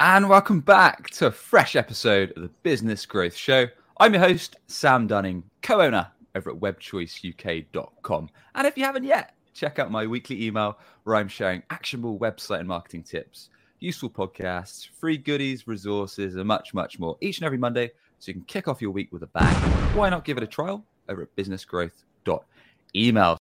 And welcome back to a fresh episode of the Business Growth Show. I'm your host, Sam Dunning, co owner over at webchoiceuk.com. And if you haven't yet, check out my weekly email where I'm sharing actionable website and marketing tips, useful podcasts, free goodies, resources, and much, much more each and every Monday so you can kick off your week with a bang. Why not give it a trial over at businessgrowth.email?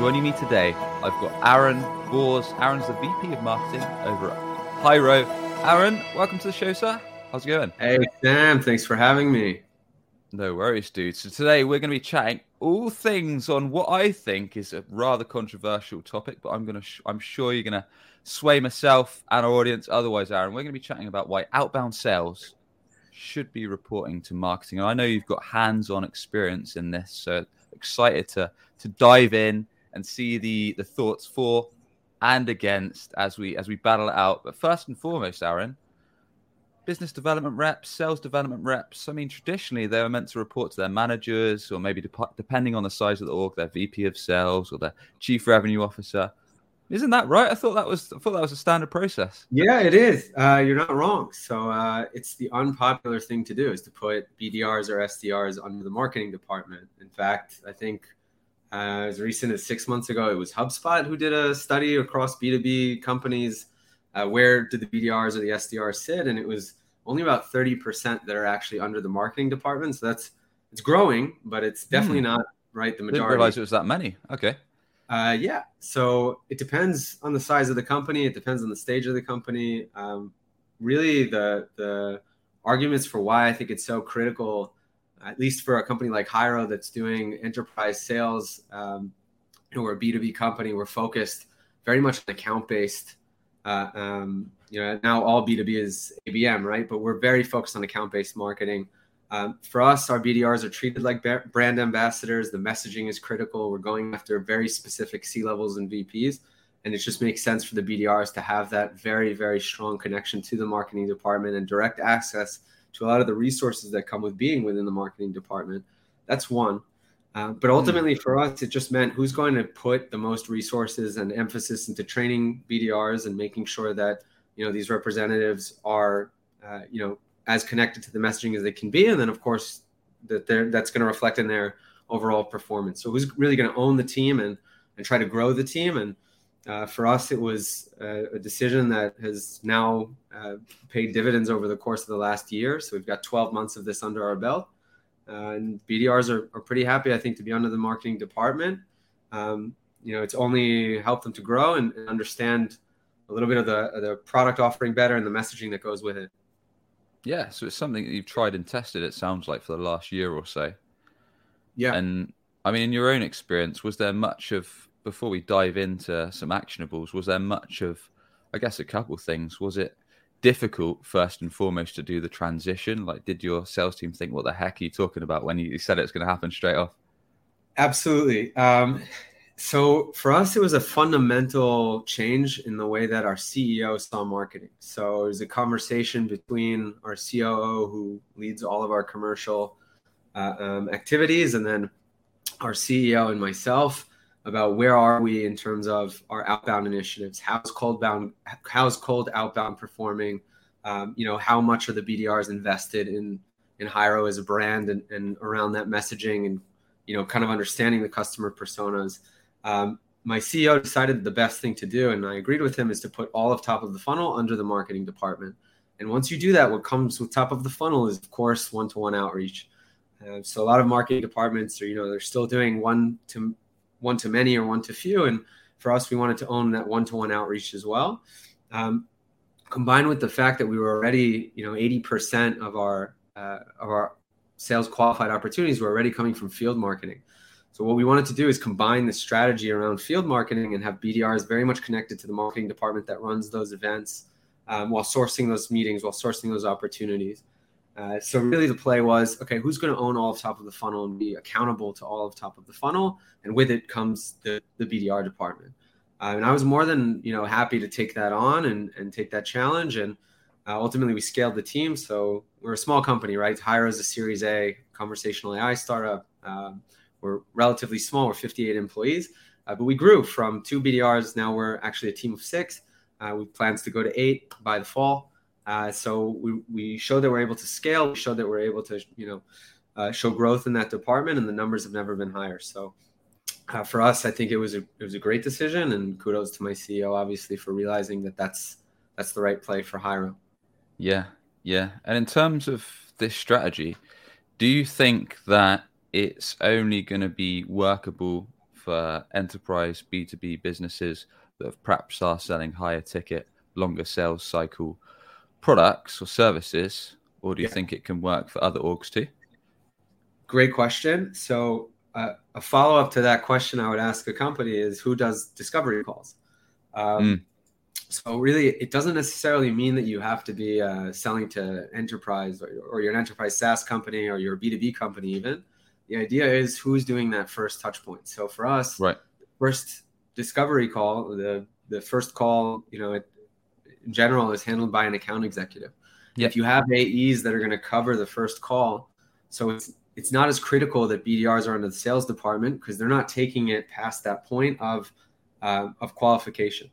Joining me today, I've got Aaron Gores. Aaron's the VP of Marketing over at Hyro. Aaron, welcome to the show, sir. How's it going? Hey, Sam. Thanks for having me. No worries, dude. So today we're going to be chatting all things on what I think is a rather controversial topic, but I'm going to, sh- I'm sure you're going to sway myself and our audience. Otherwise, Aaron, we're going to be chatting about why outbound sales should be reporting to marketing. And I know you've got hands-on experience in this, so excited to to dive in and see the the thoughts for and against as we as we battle it out. But first and foremost, Aaron, business development reps, sales development reps. I mean, traditionally they were meant to report to their managers, or maybe dep- depending on the size of the org, their VP of sales or their chief revenue officer. Isn't that right? I thought that was I thought that was a standard process. Yeah, it is. Uh, you're not wrong. So uh, it's the unpopular thing to do is to put BDRs or SDRs under the marketing department. In fact, I think uh, as recent as six months ago, it was HubSpot who did a study across B2B companies. Uh, where did the BDRs or the SDRs sit? And it was only about 30% that are actually under the marketing department. So that's it's growing, but it's definitely mm. not right. The majority. Didn't realize it was that many. Okay. Uh, yeah. So it depends on the size of the company. It depends on the stage of the company. Um, really, the the arguments for why I think it's so critical at least for a company like Hyro that's doing enterprise sales, um, we're a B2B company. We're focused very much on account based. Uh, um, you know, now all B2B is ABM, right? But we're very focused on account based marketing. Um, for us, our BDRs are treated like brand ambassadors. The messaging is critical. We're going after very specific C levels and VPs. And it just makes sense for the BDRs to have that very, very strong connection to the marketing department and direct access to a lot of the resources that come with being within the marketing department. That's one. Uh, but ultimately, for us, it just meant who's going to put the most resources and emphasis into training BDRs and making sure that you know these representatives are uh, you know as connected to the messaging as they can be, and then of course that they're, that's going to reflect in their overall performance. So who's really going to own the team and and try to grow the team and uh, for us, it was a, a decision that has now uh, paid dividends over the course of the last year. So we've got 12 months of this under our belt. Uh, and BDRs are, are pretty happy, I think, to be under the marketing department. Um, you know, it's only helped them to grow and, and understand a little bit of the, the product offering better and the messaging that goes with it. Yeah, so it's something that you've tried and tested. It sounds like for the last year or so. Yeah, and I mean, in your own experience, was there much of before we dive into some actionables, was there much of, I guess, a couple things? Was it difficult first and foremost to do the transition? Like, did your sales team think, "What the heck are you talking about?" When you said it's going to happen straight off? Absolutely. Um, so for us, it was a fundamental change in the way that our CEO saw marketing. So it was a conversation between our COO, who leads all of our commercial uh, um, activities, and then our CEO and myself about where are we in terms of our outbound initiatives? How's cold bound how's cold outbound performing? Um, you know how much are the bdrs invested in in Hyro as a brand and, and around that messaging and you know kind of understanding the customer personas? Um, my ceo decided the best thing to do and i agreed with him is to put all of top of the funnel under the marketing department. And once you do that what comes with top of the funnel is of course one-to-one outreach. Uh, so a lot of marketing departments are you know they're still doing one to one to many or one to few. And for us, we wanted to own that one to one outreach as well. Um, combined with the fact that we were already, you know, 80% of our uh, of our sales qualified opportunities were already coming from field marketing. So what we wanted to do is combine the strategy around field marketing and have BDRs very much connected to the marketing department that runs those events um, while sourcing those meetings, while sourcing those opportunities. Uh, so really the play was okay who's going to own all of top of the funnel and be accountable to all of top of the funnel and with it comes the, the bdr department uh, and i was more than you know happy to take that on and, and take that challenge and uh, ultimately we scaled the team so we're a small company right Hyro is a series a conversational ai startup um, we're relatively small. We're 58 employees, uh, but we grew from two BDRs. Now we're actually a team of six. Uh, we plans to go to eight by the fall. Uh, so we, we showed that we're able to scale. We showed that we're able to, you know, uh, show growth in that department, and the numbers have never been higher. So uh, for us, I think it was a it was a great decision, and kudos to my CEO, obviously, for realizing that that's that's the right play for Hyro. Yeah, yeah. And in terms of this strategy, do you think that it's only going to be workable for enterprise B2B businesses that perhaps are selling higher ticket, longer sales cycle products or services? Or do you yeah. think it can work for other orgs too? Great question. So, uh, a follow up to that question I would ask a company is who does discovery calls? Um, mm. So, really, it doesn't necessarily mean that you have to be uh, selling to enterprise or, or you're an enterprise SaaS company or you're a B2B company, even. The idea is who's doing that first touch point. So, for us, right. first discovery call, the, the first call, you know, it, general is handled by an account executive. Yep. If you have AEs that are going to cover the first call, so it's it's not as critical that BDRs are under the sales department because they're not taking it past that point of uh, of qualification.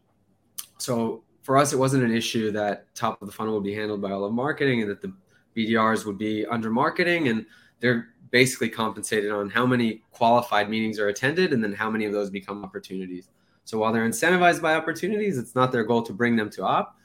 So for us, it wasn't an issue that top of the funnel would be handled by all of marketing and that the BDRs would be under marketing and they're basically compensated on how many qualified meetings are attended and then how many of those become opportunities. So while they're incentivized by opportunities, it's not their goal to bring them to op.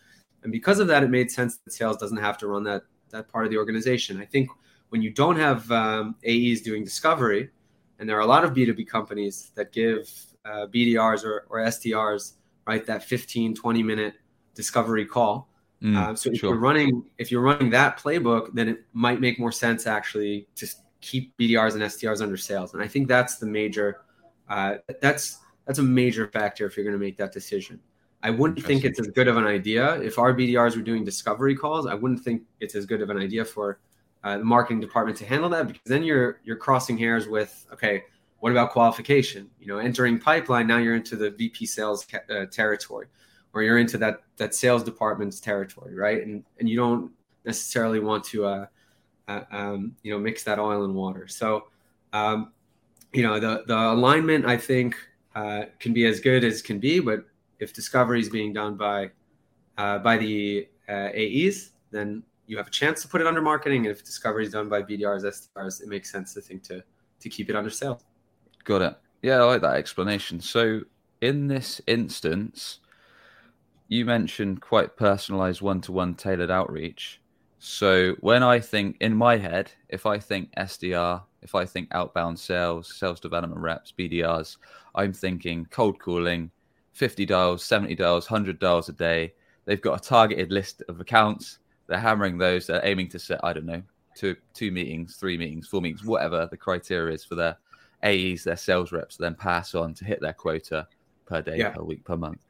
And because of that, it made sense that sales doesn't have to run that that part of the organization. I think when you don't have um, AEs doing discovery, and there are a lot of B2B companies that give uh, BDRs or, or SDRs, right, that 15, 20 minute discovery call. Mm, uh, so if sure. you're running if you're running that playbook, then it might make more sense actually to keep BDRs and SDRs under sales. And I think that's the major uh, that's that's a major factor if you're going to make that decision. I wouldn't think it's as good of an idea. If our BDRs were doing discovery calls. I wouldn't think it's as good of an idea for uh, the marketing department to handle that because then you're you're crossing hairs with okay what about qualification? You know entering pipeline now you're into the vp sales uh, territory or you're into that that sales department's territory right? And and you don't necessarily want to uh, uh um, you know mix that oil and water. So um, you know the the alignment i think uh, can be as good as can be but if discovery is being done by uh, by the aes then you have a chance to put it under marketing. And if discovery is done by BDRs, SDRs, it makes sense to think to to keep it under sales. Got it. Yeah, I like that explanation. So in this instance, you mentioned quite personalized one-to-one tailored outreach. So when I think in my head, if I think SDR, if I think outbound sales, sales development reps, BDRs, I'm thinking cold calling, 50 dials, 70 dials, 100 dials a day. They've got a targeted list of accounts they're hammering those. They're aiming to set, I don't know, two two meetings, three meetings, four meetings, whatever the criteria is for their AEs, their sales reps, then pass on to hit their quota per day, yeah. per week, per month.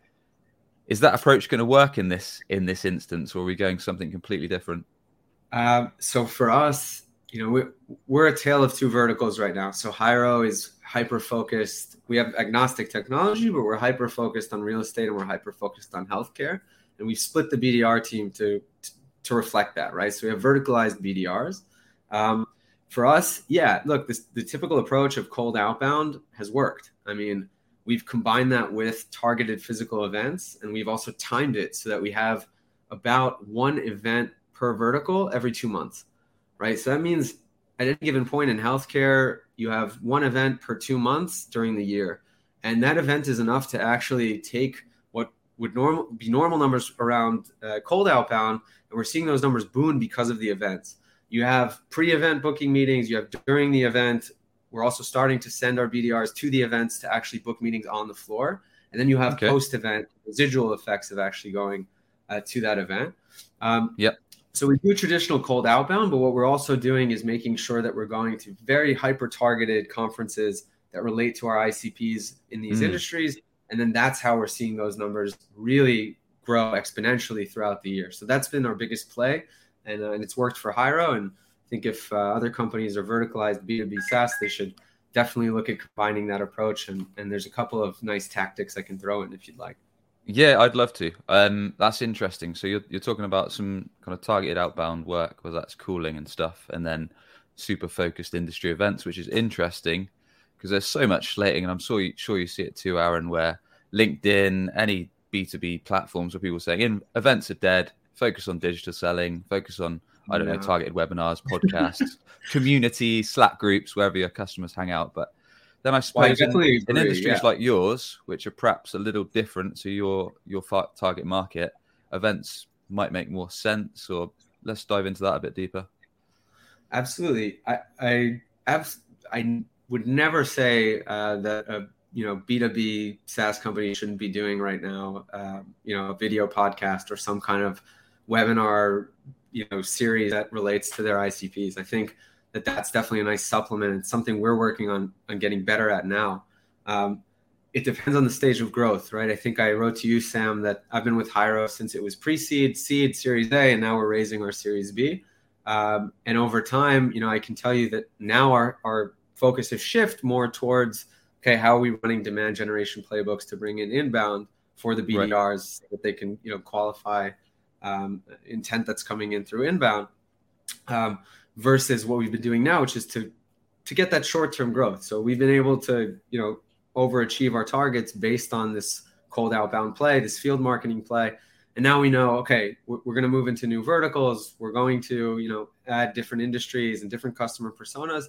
Is that approach going to work in this in this instance, or are we going something completely different? Um, so for us, you know, we're, we're a tale of two verticals right now. So Hyro is hyper focused. We have agnostic technology, but we're hyper focused on real estate and we're hyper focused on healthcare. And we've split the BDR team to to reflect that, right? So we have verticalized BDRs. Um, for us, yeah, look, this, the typical approach of cold outbound has worked. I mean, we've combined that with targeted physical events, and we've also timed it so that we have about one event per vertical every two months, right? So that means at any given point in healthcare, you have one event per two months during the year. And that event is enough to actually take what would normal be normal numbers around uh, cold outbound and we're seeing those numbers boom because of the events. You have pre-event booking meetings, you have during the event. We're also starting to send our BDRs to the events to actually book meetings on the floor. And then you have okay. post-event residual effects of actually going uh, to that event. Um, yep. So we do traditional cold outbound, but what we're also doing is making sure that we're going to very hyper targeted conferences that relate to our ICPs in these mm. industries. And then that's how we're seeing those numbers really grow exponentially throughout the year. So that's been our biggest play, and, uh, and it's worked for Hyro. And I think if uh, other companies are verticalized B2B SaaS, they should definitely look at combining that approach. And, and there's a couple of nice tactics I can throw in if you'd like. Yeah, I'd love to. Um, that's interesting. So you're you're talking about some kind of targeted outbound work, where that's cooling and stuff, and then super focused industry events, which is interesting because there's so much slating, and I'm sure you, sure you see it too, Aaron, where LinkedIn, any B2B platforms where people are saying in, events are dead, focus on digital selling, focus on, I don't yeah. know, targeted webinars, podcasts, community, Slack groups, wherever your customers hang out. But then I suppose well, I in, in, industries yeah. like yours, which are perhaps a little different to your your target market, events might make more sense. Or let's dive into that a bit deeper. Absolutely, I I I would never say uh, that a you know B2B SaaS company shouldn't be doing right now. Um, you know, a video podcast or some kind of webinar you know series that relates to their ICPs. I think that that's definitely a nice supplement and something we're working on on getting better at now. Um, it depends on the stage of growth, right? I think I wrote to you, Sam, that I've been with Hyro since it was pre-seed, seed, Series A, and now we're raising our Series B. Um, and over time, you know, I can tell you that now our our focus has shifted more towards okay, how are we running demand generation playbooks to bring in inbound for the BDRs right. so that they can you know qualify um, intent that's coming in through inbound. Um, versus what we've been doing now, which is to to get that short term growth. So we've been able to you know overachieve our targets based on this cold outbound play, this field marketing play. And now we know, okay, we're, we're going to move into new verticals. We're going to, you know, add different industries and different customer personas.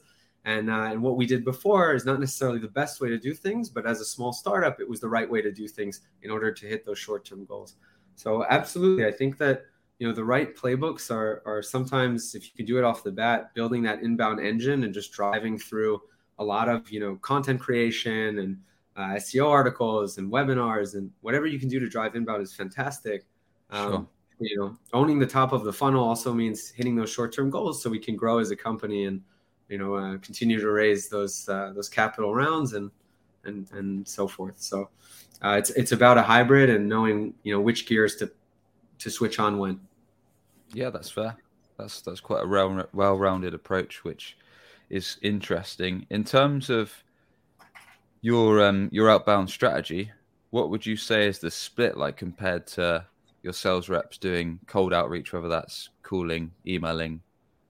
And, uh, and what we did before is not necessarily the best way to do things, but as a small startup, it was the right way to do things in order to hit those short term goals. So absolutely, I think that you know the right playbooks are are sometimes if you can do it off the bat building that inbound engine and just driving through a lot of you know content creation and uh, seo articles and webinars and whatever you can do to drive inbound is fantastic um, sure. you know owning the top of the funnel also means hitting those short-term goals so we can grow as a company and you know uh, continue to raise those uh, those capital rounds and and and so forth so uh, it's it's about a hybrid and knowing you know which gears to to switch on when. Yeah, that's fair. That's that's quite a well well-rounded approach, which is interesting in terms of your um your outbound strategy. What would you say is the split like compared to your sales reps doing cold outreach, whether that's calling, emailing,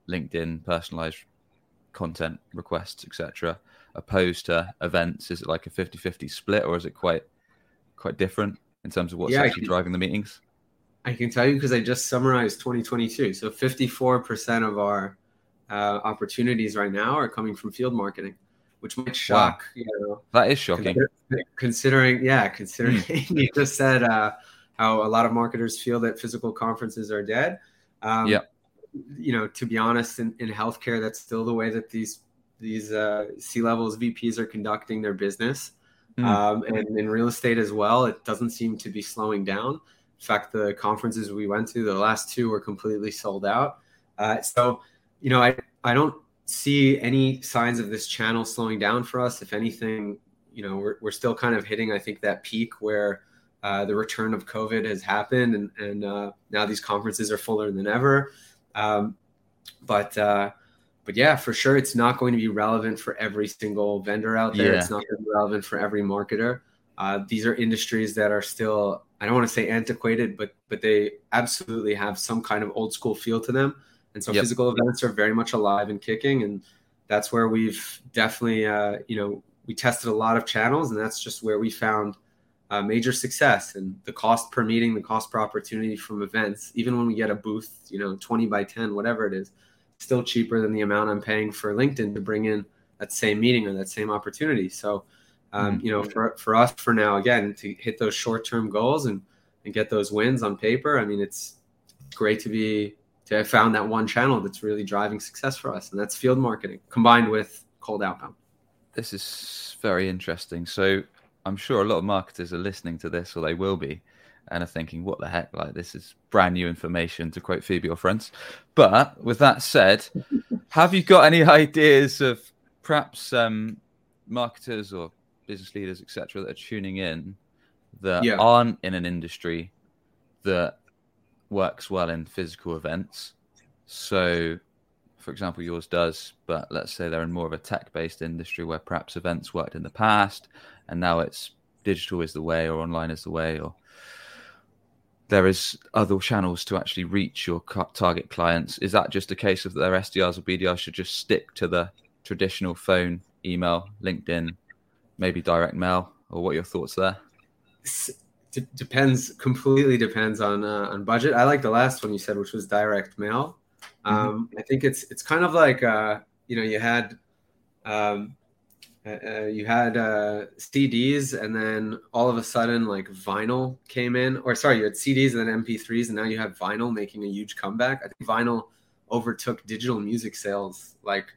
LinkedIn, personalized content requests, etc., opposed to events? Is it like a 50-50 split, or is it quite quite different in terms of what's yeah, actually driving the meetings? I can tell you because I just summarized 2022. So 54% of our uh, opportunities right now are coming from field marketing, which might shock. Wow. You know, that is shocking. Considering, yeah, considering mm. you just said uh, how a lot of marketers feel that physical conferences are dead. Um, yeah. You know, to be honest, in, in healthcare, that's still the way that these these uh, C levels VPs are conducting their business. Mm. Um, and in real estate as well, it doesn't seem to be slowing down. In fact, the conferences we went to, the last two were completely sold out. Uh, so, you know, I, I don't see any signs of this channel slowing down for us. If anything, you know, we're, we're still kind of hitting, I think, that peak where uh, the return of COVID has happened and, and uh, now these conferences are fuller than ever. Um, but, uh, but yeah, for sure, it's not going to be relevant for every single vendor out there. Yeah. It's not going to be relevant for every marketer. Uh, these are industries that are still I don't want to say antiquated, but but they absolutely have some kind of old school feel to them. And so yep. physical events are very much alive and kicking, and that's where we've definitely uh, you know we tested a lot of channels, and that's just where we found uh, major success. And the cost per meeting, the cost per opportunity from events, even when we get a booth, you know, twenty by ten, whatever it is still cheaper than the amount I'm paying for LinkedIn to bring in that same meeting or that same opportunity. So, um, mm-hmm. you know, for, for us for now, again, to hit those short term goals and, and get those wins on paper, I mean, it's great to be to have found that one channel that's really driving success for us, and that's field marketing combined with cold outbound. This is very interesting. So, I'm sure a lot of marketers are listening to this, or they will be and are thinking, what the heck? Like, this is brand new information, to quote Phoebe or Friends. But with that said, have you got any ideas of perhaps um, marketers or business leaders, etc., that are tuning in that yeah. aren't in an industry that works well in physical events? So, for example, yours does, but let's say they're in more of a tech based industry where perhaps events worked in the past and now it's digital is the way or online is the way or there is other channels to actually reach your target clients. Is that just a case of their SDRs or BDRs should just stick to the traditional phone email, LinkedIn, maybe direct mail, or what are your thoughts there? D- depends completely depends on uh, on budget. I like the last one you said, which was direct mail. Mm-hmm. Um, I think it's it's kind of like uh, you know you had um, uh, uh you had uh, CDs and then all of a sudden like vinyl came in, or sorry, you had CDs and then MP3s, and now you have vinyl making a huge comeback. I think vinyl overtook digital music sales like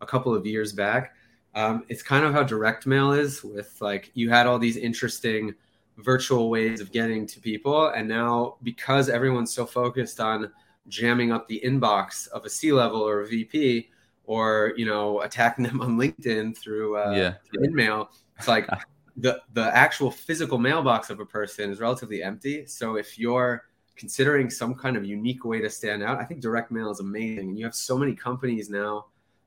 a couple of years back. Um, it's kind of how direct mail is with like you had all these interesting virtual ways of getting to people and now because everyone's so focused on jamming up the inbox of a c level or a vp or you know attacking them on linkedin through uh yeah. through InMail it's like the the actual physical mailbox of a person is relatively empty so if you're considering some kind of unique way to stand out, I think direct mail is amazing. And you have so many companies now.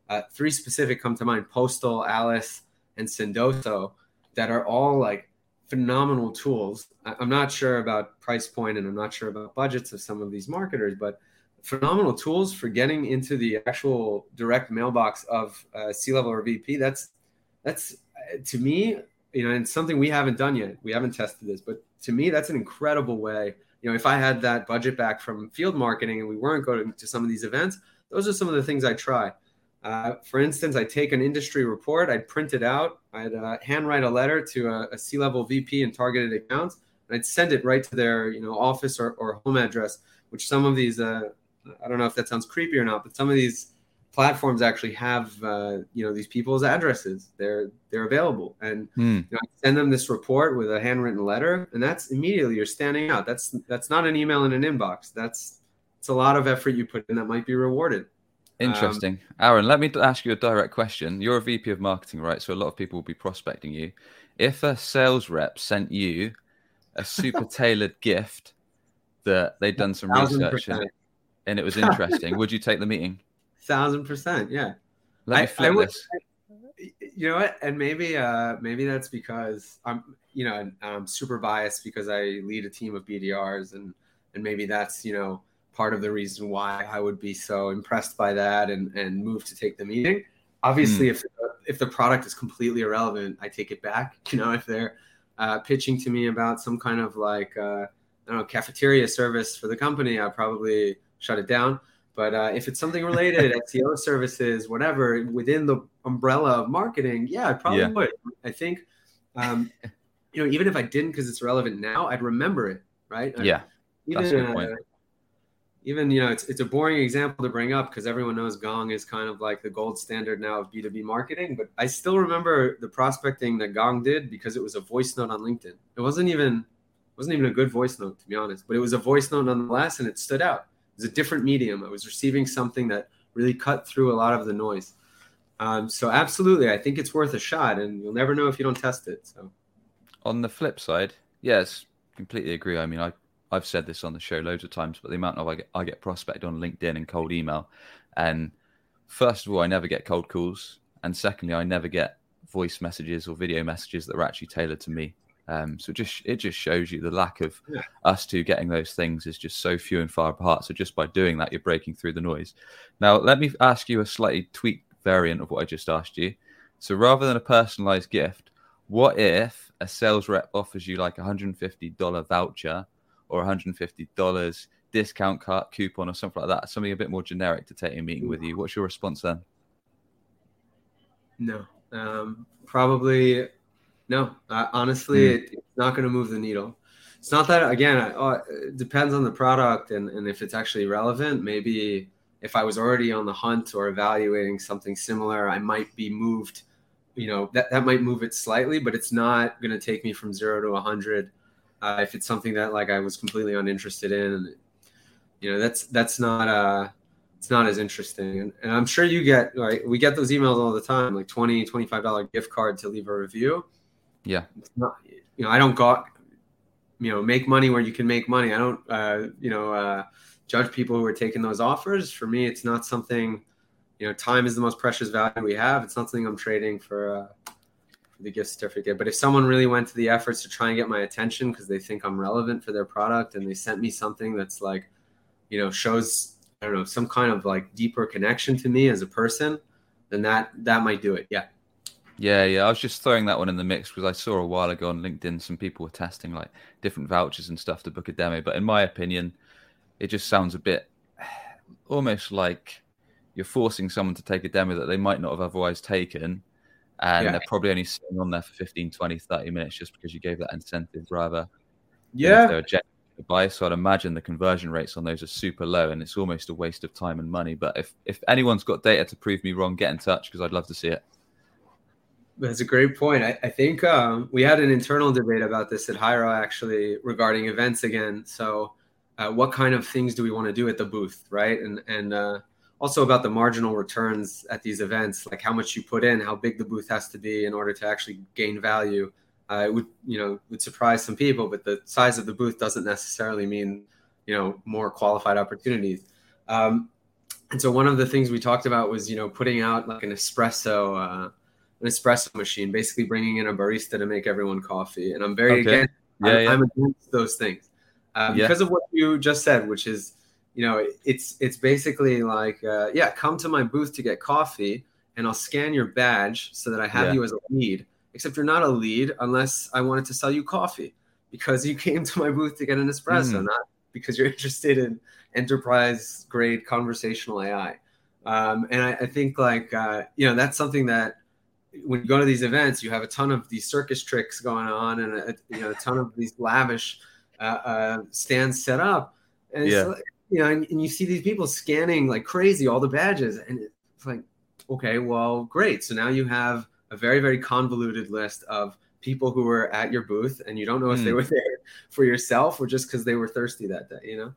Uh, three specific come to mind: Postal, Alyce, and Sendoso, that are all like phenomenal tools. I'm not sure about price point, and I'm not sure about budgets of some of these marketers, but phenomenal tools for getting into the actual direct mailbox of uh, C level or VP. That's that's to me, you know, and something we haven't done yet. We haven't tested this, but to me, that's an incredible way you know, if I had that budget back from field marketing and we weren't going to some of these events, those are some of the things I try. Uh, for instance, I take an industry report, I'd print it out, I'd uh, handwrite a letter to a, a C-level VP in targeted accounts, and I'd send it right to their you know office or, or home address. Which some of these, uh, I don't know if that sounds creepy or not, but some of these platforms actually have uh, you know these people's addresses. They're they're available, and hmm. you know, send them this report with a handwritten letter, and that's immediately you're standing out. That's that's not an email in an inbox. That's it's a lot of effort you put in that might be rewarded. Interesting, um, Aaron. Let me ask you a direct question. You're a VP of marketing, right? So a lot of people will be prospecting you. If a sales rep sent you a super tailored gift that they'd done some research in, and it was interesting, would you take the meeting? thousand percent. Yeah. Let me flip I, I would, this. You know what? And maybe, uh, maybe that's because I'm, you know, I'm super biased because I lead a team of BDRs, and and maybe that's you know part of the reason why I would be so impressed by that and and move to take the meeting. Obviously, mm. if if the product is completely irrelevant, I take it back. You know, if they're uh, pitching to me about some kind of like uh, I don't know cafeteria service for the company, I probably shut it down. But uh, if it's something related, SEO services, whatever, within the umbrella of marketing, yeah, I probably yeah. would. I think, um, you know, even if I didn't because it's relevant now, I'd remember it, right? Yeah, even, that's a good point. Even you know, it's it's a boring example to bring up because everyone knows Gong is kind of like the gold standard now of B two B marketing. But I still remember the prospecting that Gong did because it was a voice note on LinkedIn. It wasn't even wasn't even a good voice note to be honest, but it was a voice note nonetheless, and it stood out It was a different medium. I was receiving something that really cut through a lot of the noise. Um, so absolutely, I think it's worth a shot, and you'll never know if you don't test it. So, on the flip side, yes, completely agree. I mean, I I've said this on the show loads of times, but the amount of I get I get prospect on LinkedIn and cold email, and first of all, I never get cold calls, and secondly, I never get voice messages or video messages that are actually tailored to me. Um, so it just it just shows you the lack of yeah. us two getting those things is just so few and far apart. So just by doing that, you're breaking through the noise. Now, let me ask you a slightly tweaked variant of what I just asked you. So rather than a personalized gift, what if a sales rep offers you like a $150 voucher or $150 discount card coupon or something like that? Something a bit more generic to take a meeting with you. What's your response then? No, um, probably no, uh, honestly, mm. it, it's not going to move the needle. It's not that again. Uh, it depends on the product and, and if it's actually relevant. Maybe if I was already on the hunt or evaluating something similar, I might be moved. You know that that might move it slightly, but it's not going to take me from zero to a hundred. Uh, if it's something that like I was completely uninterested in, you know that's that's not uh it's not as interesting. And, and I'm sure you get like we get those emails all the time, like 20 25 dollar gift card to leave a review yeah. Not, you know, I don't go, you know, make money where you can make money. I don't, uh, you know, uh, judge people who are taking those offers. For me, it's not something, you know, time is the most precious value we have. It's not something I'm trading for, uh, for the gift certificate. But if someone really went to the efforts to try and get my attention because they think I'm relevant for their product and they sent me something that's like, you know, shows, I don't know, some kind of like deeper connection to me as a person, then that, that might do it. Yeah. Yeah, yeah. I was just throwing that one in the mix because I saw a while ago on LinkedIn some people were testing like different vouchers and stuff to book a demo. But in my opinion, it just sounds a bit almost like you're forcing someone to take a demo that they might not have otherwise taken. And yeah. they're probably only sitting on there for 15, 20, 30 minutes just because you gave that incentive rather. Yeah. They're to buy. So I'd imagine the conversion rates on those are super low and it's almost a waste of time and money. But if, if anyone's got data to prove me wrong, get in touch because I'd love to see it. That's a great point. I, I think um, we had an internal debate about this at Hyro actually regarding events again. So, uh, what kind of things do we want to do at the booth, right? And and uh, also about the marginal returns at these events, like how much you put in, how big the booth has to be in order to actually gain value. Uh, it would you know would surprise some people, but the size of the booth doesn't necessarily mean you know more qualified opportunities. Um, and so one of the things we talked about was you know putting out like an espresso uh, an espresso machine, basically bringing in a barista to make everyone coffee. And I'm very okay. against, yeah, I'm, yeah. I'm, against those things uh, yeah. because of what you just said, which is, you know, it's it's basically like, uh, yeah, come to my booth to get coffee, and I'll scan your badge so that I have you as a lead. Except you're not a lead unless I wanted to sell you coffee because you came to my booth to get an espresso, mm. not because you're interested in enterprise grade conversational AI. Um, and I, I, think like uh, you know that's something that when you go to these events, you have a ton of these circus tricks going on and a, you know a ton of these lavish uh, uh, stands set up, and yeah. You know, and, and, you see these people scanning like crazy all the badges, and it's like, okay, well, great. So now you have a very very convoluted list of people who were at your booth, and you don't know if mm. they hmm. were there for yourself or just because they were thirsty that day. You know.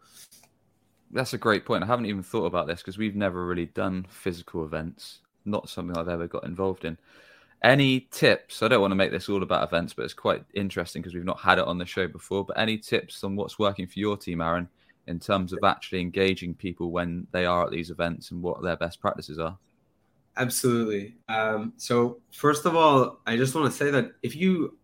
That's a great point. I haven't even thought about this because we've never really done physical events not something I've ever got involved in. Any tips? I don't want to make this all about events, but it's quite interesting because we've not had it on the show before. But any tips on what's working for your team, Aaron, in terms of actually engaging people when they are at these events and what their best practices are? Absolutely. Um, so, first of all, I just want to say that if you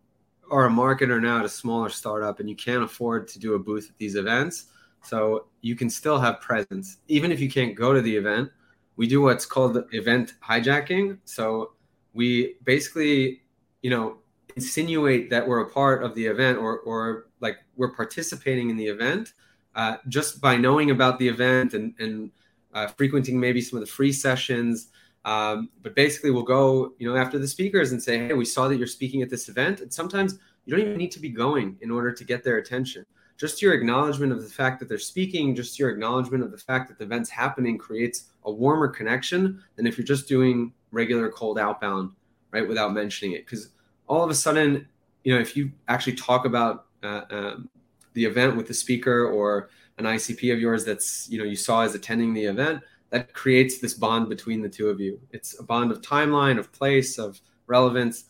are a marketer now at a smaller startup and you can't afford to do a booth at these events, so you can still have presence. Even if you can't go to the event, we do what's called event hijacking. So we basically, you know, insinuate that we're a part of the event or, or like we're participating in the event uh, just by knowing about the event and, and uh, frequenting maybe some of the free sessions. Um, but basically, we'll go, you know, after the speakers and say, "Hey, we saw that you're speaking at this event." And sometimes you don't even need to be going in order to get their attention just your acknowledgement of the fact that they're speaking, just your acknowledgement of the fact that the event's happening creates a warmer connection than if you're just doing regular cold outbound, right, without mentioning it. Because all of a sudden, you know, if you actually talk about uh, um, the event with the speaker or an ICP of yours that's, you know, you saw as attending the event, that creates this bond between the two of you. It's a bond of timeline, of place, of relevance.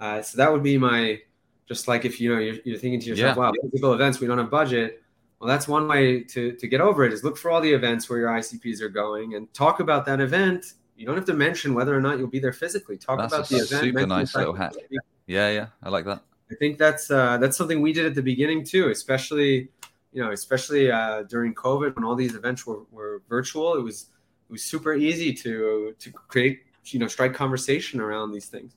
Uh, so that would be my just like if you know you're, you're thinking to yourself, yeah. "Wow, physical events, we don't have budget." Well, that's one way to to get over it is look for all the events where your ICPs are going and talk about that event. You don't have to mention whether or not you'll be there physically. Talk that's about the event. Super nice little hack. Yeah, yeah, I like that. I think that's uh, that's something we did at the beginning too, especially you know, especially uh, during COVID when all these events were, were virtual. It was it was super easy to to create you know strike conversation around these things.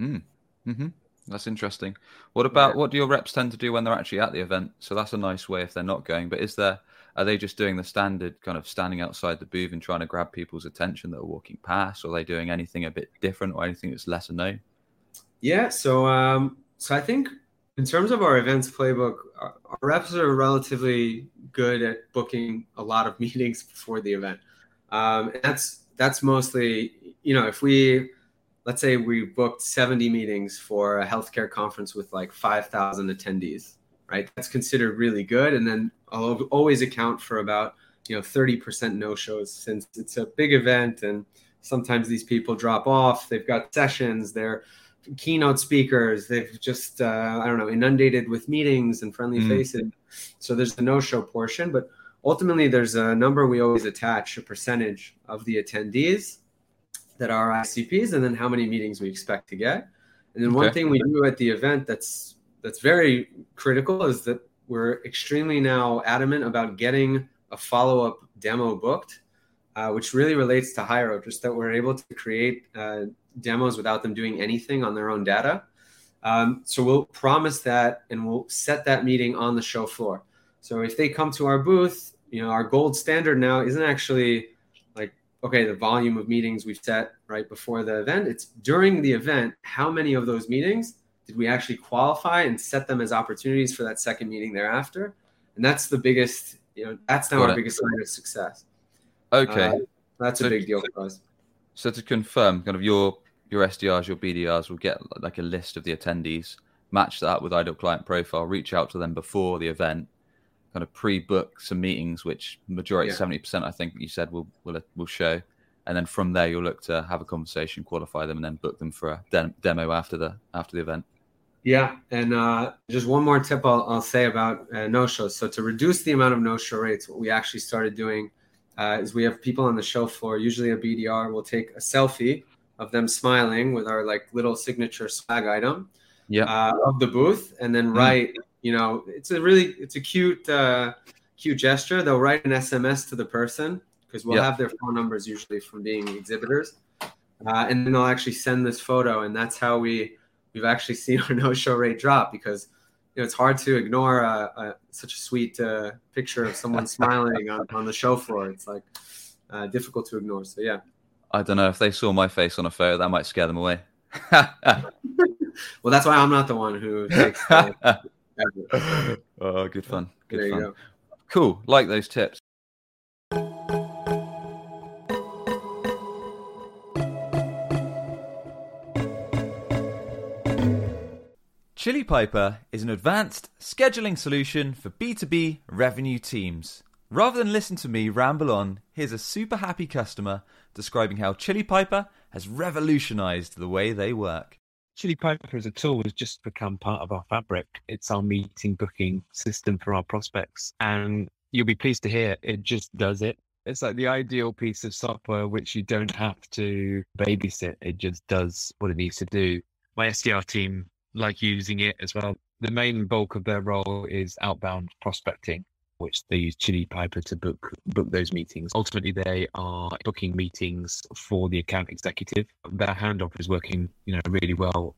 Mm. Mm-hmm. That's interesting. What about yeah. what do your reps tend to do when they're actually at the event? So that's a nice way if they're not going. But is there are they just doing the standard kind of standing outside the booth and trying to grab people's attention that are walking past, or are they doing anything a bit different or anything that's lesser known? Yeah. So um, so I think in terms of our events playbook, our, our reps are relatively good at booking a lot of meetings before the event. Um, that's that's mostly you know if we let's say we booked 70 meetings for a healthcare conference with like 5,000 attendees, right? That's considered really good. And then I'll always account for about, you know, 30% no shows since it's a big event and sometimes these people drop off. They've got sessions, they're keynote speakers, they've just, uh, I don't know, inundated with meetings and friendly mm. faces. So there's the no show portion. But ultimately, there's a number we always attach, a percentage of the attendees that are ICPs, and then how many meetings we expect to get. And then okay. one thing we do at the event that's that's very critical is that we're extremely now adamant about getting a follow up demo booked, uh, which really relates to Hiero, just that we're able to create uh, demos without them doing anything on their own data. Um, so we'll promise that and we'll set that meeting on the show floor. So if they come to our booth, you know, our gold standard now isn't actually like, okay, the volume of meetings we've set right before the event. It's during the event, how many of those meetings did we actually qualify and set them as opportunities for that second meeting thereafter? And that's the biggest, you know, that's now Got our it. biggest sign of success. Okay. Uh, that's a big deal for us. So to confirm, kind of your your SDRs, your BDRs will get like a list of the attendees, match that with Ideal Client Profile, reach out to them before the event, kind of pre-book some meetings, which majority Yeah. seventy percent, I think you said will will will show, and then from there you'll look to have a conversation, qualify them, and then book them for a dem- demo after the after the event. Yeah, and uh, just one more tip I'll, I'll say about uh, no shows. So to reduce the amount of no show rates, what we actually started doing uh, is we have people on the show floor. Usually a BDR will take a selfie of them smiling with our like little signature swag item Yeah. uh, of the booth, and then Mm. write. You know, it's a really it's a cute uh, cute gesture. They'll write an SMS to the person because we'll Yeah. have their phone numbers usually from being exhibitors, uh, and then they'll actually send this photo, and that's how we we've actually seen our no show rate drop because you know it's hard to ignore a, a, such a sweet uh, picture of someone smiling on, on the show floor. It's like uh, difficult to ignore. So yeah. I don't know if they saw my face on a photo, that might scare them away. Well, that's why I'm not the one who takes. The, oh, good fun. Good there you fun. go. Cool. Like those tips. Chili Piper is an advanced scheduling solution for B2B revenue teams. Rather than listen to me ramble on, here's a super happy customer describing how Chili Piper has revolutionized the way they work. Chili Piper as a tool has just become part of our fabric. It's our meeting booking system for our prospects. And you'll be pleased to hear it just does it. It's like the ideal piece of software which you don't have to babysit. It just does what it needs to do. My SDR team like using it as well. The main bulk of their role is outbound prospecting, which they use Chili Piper to book book those meetings. Ultimately, they are booking meetings for the account executive. Their handoff is working, you know, really well.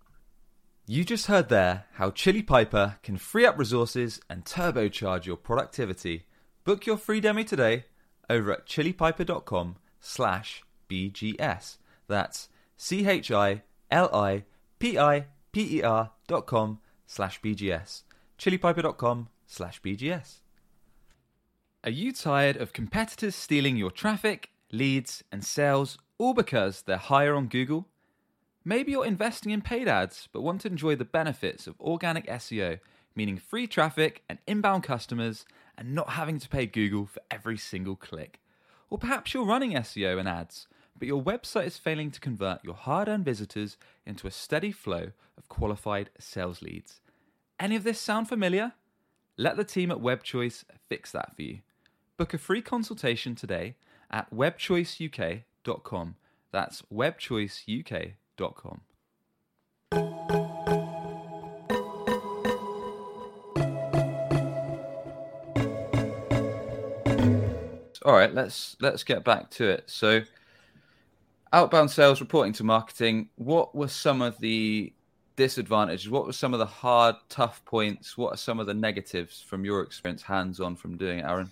You just heard there how Chili Piper can free up resources and turbocharge your productivity. Book your free demo today over at chilipiper.com slash BGS. That's C-H-I-L-I-P-I-P-E-R dot com slash BGS. chilipiper.com slash BGS. Are you tired of competitors stealing your traffic, leads, and sales all because they're higher on Google? Maybe you're investing in paid ads but want to enjoy the benefits of organic SEO, meaning free traffic and inbound customers and not having to pay Google for every single click. Or perhaps you're running SEO and ads, but your website is failing to convert your hard earned visitors into a steady flow of qualified sales leads. Any of this sound familiar? Let the team at WebChoice fix that for you. Book a free consultation today at webchoiceuk.com. That's webchoiceuk.com. All right, let's let's get back to it. So, outbound sales reporting to marketing. What were some of the disadvantages? What were some of the hard, tough points? What are some of the negatives from your experience, hands-on, from doing it, Aaron?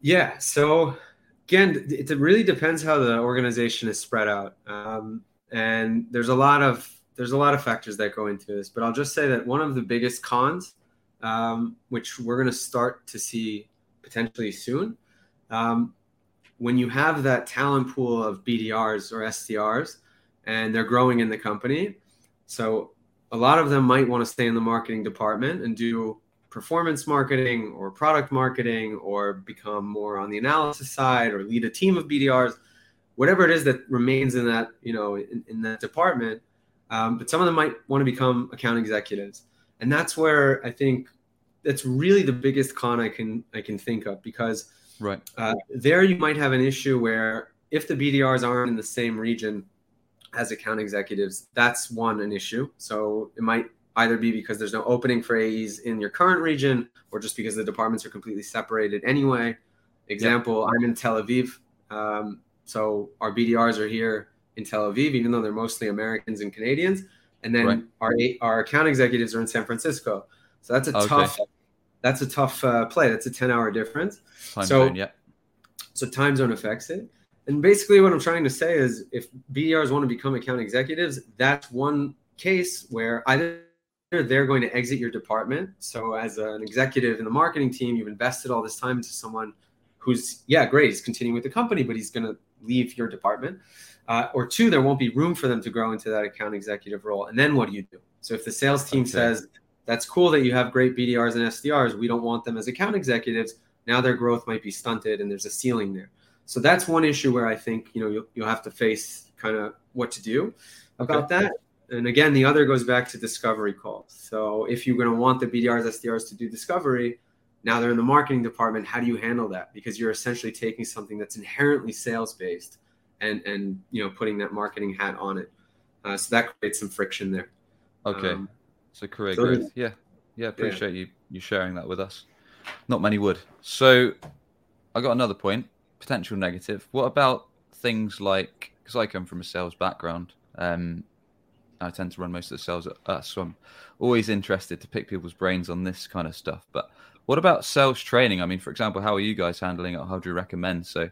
Yeah. So again, it really depends how the organization is spread out, um, and there's a lot of there's a lot of factors that go into this. But I'll just say that one of the biggest cons, um, which we're going to start to see potentially soon, um, when you have that talent pool of BDRs or SDRs, and they're growing in the company, so a lot of them might want to stay in the marketing department and do performance marketing or product marketing or become more on the analysis side or lead a team of BDRs, whatever it is that remains in that, you know, in, in that department. Um, but some of them might want to become account executives. And that's where I think that's really the biggest con I can I can think of because Right. uh, there you might have an issue where if the BDRs aren't in the same region as account executives, that's one an issue. So it might either be because there's no opening for AEs in your current region or just because the departments are completely separated anyway. Example, I'm in Tel Aviv. Um, so our BDRs are here in Tel Aviv, even though they're mostly Americans and Canadians. And then Right. our our account executives are in San Francisco. So that's a Okay. tough that's a tough uh, play. That's a 10 hour difference. Time So- zone, yeah. So time zone affects it. And basically, what I'm trying to say is if BDRs want to become account executives, that's one case where either they're going to exit your department. So, as an executive in the marketing team, you've invested all this time into someone who's, yeah, great, he's continuing with the company, but he's going to leave your department. Uh, or two, there won't be room for them to grow into that account executive role. And then what do you do? So, if the sales team Okay. says, that's cool that you have great BDRs and SDRs, we don't want them as account executives now their growth might be stunted and there's a ceiling there. So that's one issue where I think you know you'll, you'll have to face kind of what to do about that. And again, the other goes back to discovery calls. So if you're going to want the BDRs, SDRs to do discovery, now they're in the marketing department. How do you handle that? Because you're essentially taking something that's inherently sales based and and you know putting that marketing hat on it. Uh, so that creates some friction there. Okay. Um, So career so growth. Yeah. Yeah. Appreciate you you sharing that with us. Not many would. So I got another point. Potential negative. What about things like because I come from a sales background. Um, I tend to run most of the sales at us, so I'm always interested to pick people's brains on this kind of stuff. But what about sales training? I mean, for example, how are you guys handling it? How do you recommend? So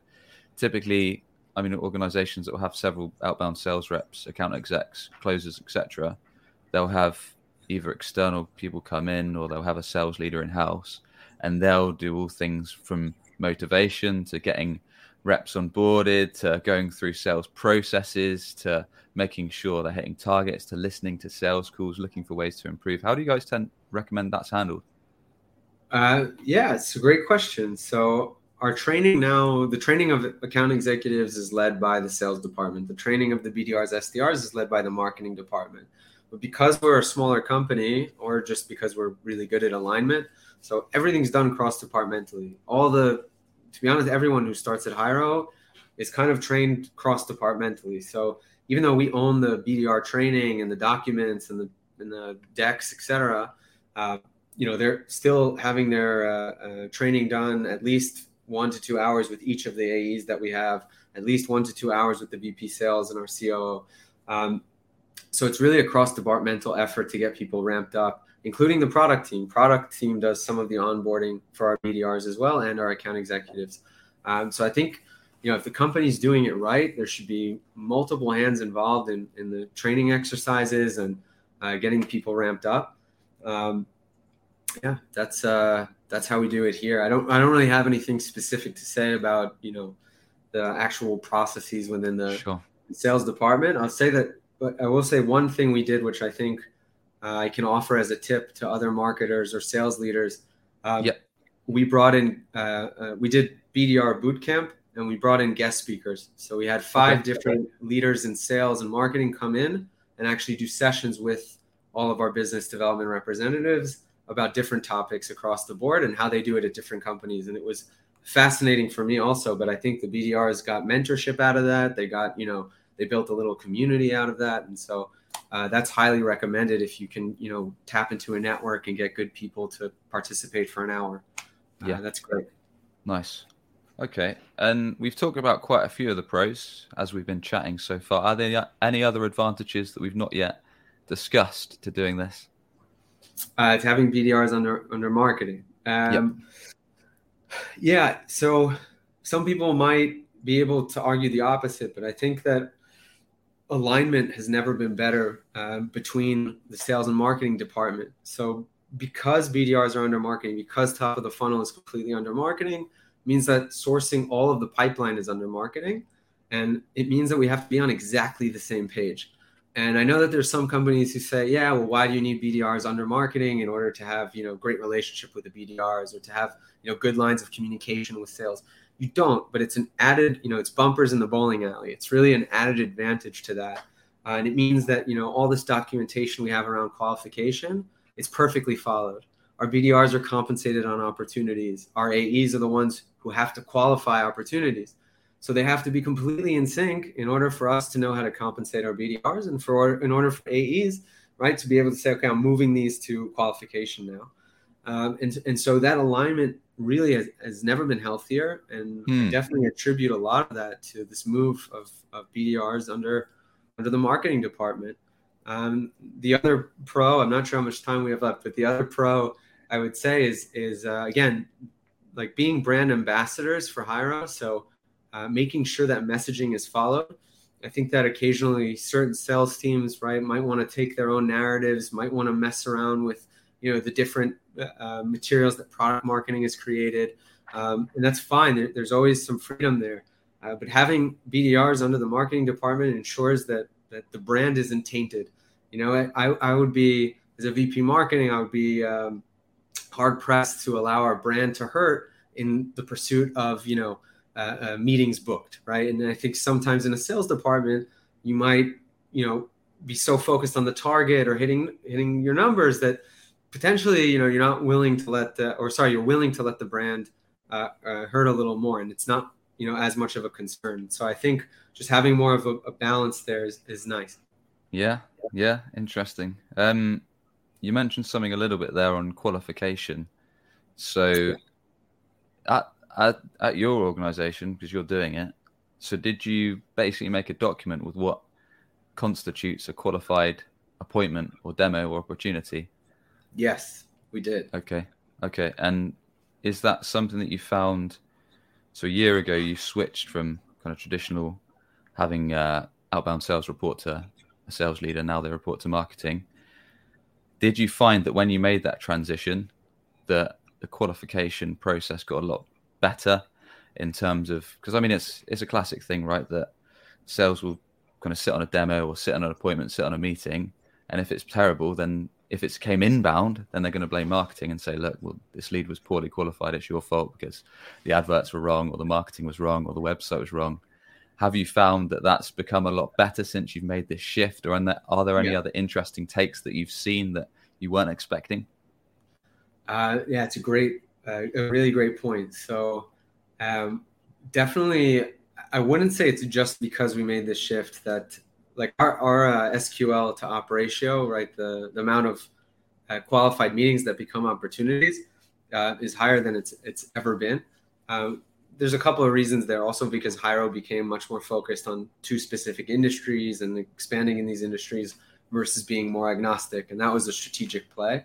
typically, I mean, organizations that will have several outbound sales reps, account execs, closers, etc. They'll have either external people come in or they'll have a sales leader in house and they'll do all things from motivation to getting reps onboarded to going through sales processes to making sure they're hitting targets to listening to sales calls looking for ways to improve how do you guys tend recommend that's handled Uh, yeah, it's a great question. So our training now, the training of account executives is led by the sales department. The training of the BDRs, SDRs is led by the marketing department. But because we're a smaller company, or just because we're really good at alignment, so everything's done cross departmentally. All the, to be honest, everyone who starts at Hyro is kind of trained cross departmentally. So even though we own the BDR training and the documents and the and the decks, etc., uh, you know they're still having their uh, uh, training done at least one to two hours with each of the AEs that we have, at least one to two hours with the VP sales and our COO. Um, so it's really a cross departmental effort to get people ramped up, including the product team. Product team does some of the onboarding for our BDRs as well and our account executives. Um, so I think you know if the company's doing it right, there should be multiple hands involved in in the training exercises and uh, getting people ramped up. Um, yeah, that's uh, that's how we do it here. I don't I don't really have anything specific to say about you know the actual processes within the sure sales department. I'll say that, but I will say one thing we did, which I think uh, I can offer as a tip to other marketers or sales leaders. Uh, Yep. We brought in, uh, uh, we did BDR boot camp, and we brought in guest speakers. So we had five different leaders in sales and marketing come in and actually do sessions with all of our business development representatives about different topics across the board and how they do it at different companies. And it was fascinating for me also. But I think the BDRs got mentorship out of that. They got, you know, they built a little community out of that. And so uh, that's highly recommended if you can, you know, tap into a network and get good people to participate for an hour. Uh, Yeah. that's great. Nice. Okay. And we've talked about quite a few of the pros as we've been chatting so far. Are there any other advantages that we've not yet discussed to doing this? uh, to having BDRs under under marketing. Um, Yeah, so some people might be able to argue the opposite, but I think that alignment has never been better uh, between the sales and marketing department. So because BDRs are under marketing, because top of the funnel is completely under marketing, means that sourcing all of the pipeline is under marketing, and it means that we have to be on exactly the same page. And I know that there's some companies who say, yeah, well, why do you need BDRs under marketing in order to have, you know, great relationship with the BDRs or to have, you know, good lines of communication with sales? You don't, but it's an added, you know, it's bumpers in the bowling alley. It's really an added advantage to that. Uh, and it means that, you know, all this documentation we have around qualification, it's perfectly followed. Our BDRs are compensated on opportunities. Our AEs are the ones who have to qualify opportunities. So they have to be completely in sync in order for us to know how to compensate our BDRs and for in order for AEs, right, to be able to say, okay, I'm moving these to qualification now. Um, and, and so that alignment really has, has never been healthier, and Hmm. I definitely attribute a lot of that to this move of, of BDRs under under the marketing department. Um, the other pro, I'm not sure how much time we have left, but the other pro I would say is is uh, again like being brand ambassadors for Hyro. So uh, making sure that messaging is followed. I think that occasionally certain sales teams, right, might want to take their own narratives, might want to mess around with, you know, the different uh, materials that product marketing has created, um, and that's fine. There, there's always some freedom there, uh, but having BDRs under the marketing department ensures that that the brand isn't tainted. You know, I I would be as a VP marketing, I would be um, hard pressed to allow our brand to hurt in the pursuit of you know uh, uh, meetings booked, right? And I think sometimes in a sales department, you might, you know, be so focused on the target or hitting hitting your numbers that potentially, you know, you're not willing to let the, or sorry, you're willing to let the brand uh, uh, hurt a little more, and it's not, you know, as much of a concern. So I think just having more of a, a balance there is, is nice. Yeah, yeah, interesting. Um, you mentioned something a little bit there on qualification. So, at at, at your organization, because you're doing it, so did you basically make a document with what constitutes a qualified appointment or demo or opportunity? Yes, we did. Okay, okay, and is that something that you found? So a year ago, you switched from kind of traditional having uh, outbound sales report to a sales leader. Now they report to marketing. Did you find that when you made that transition, that the qualification process got a lot better in terms of because I mean it's it's a classic thing, right? That sales will kind of sit on a demo or sit on an appointment, sit on a meeting, and if it's terrible, then if it's came inbound, then they're going to blame marketing and say, look, well, this lead was poorly qualified. It's your fault because the adverts were wrong, or the marketing was wrong, or the website was wrong. Have you found that that's become a lot better since you've made this shift, or are there any Yeah. other interesting takes that you've seen that you weren't expecting? Uh, yeah, it's a great, uh, a really great point. So, um, definitely, I wouldn't say it's just because we made this shift that, like, our, our uh, SQL to op ratio, right? The the amount of uh, qualified meetings that become opportunities uh, is higher than it's it's ever been. Um, there's a couple of reasons there. Also, because Hyro became much more focused on two specific industries and expanding in these industries versus being more agnostic, and that was a strategic play.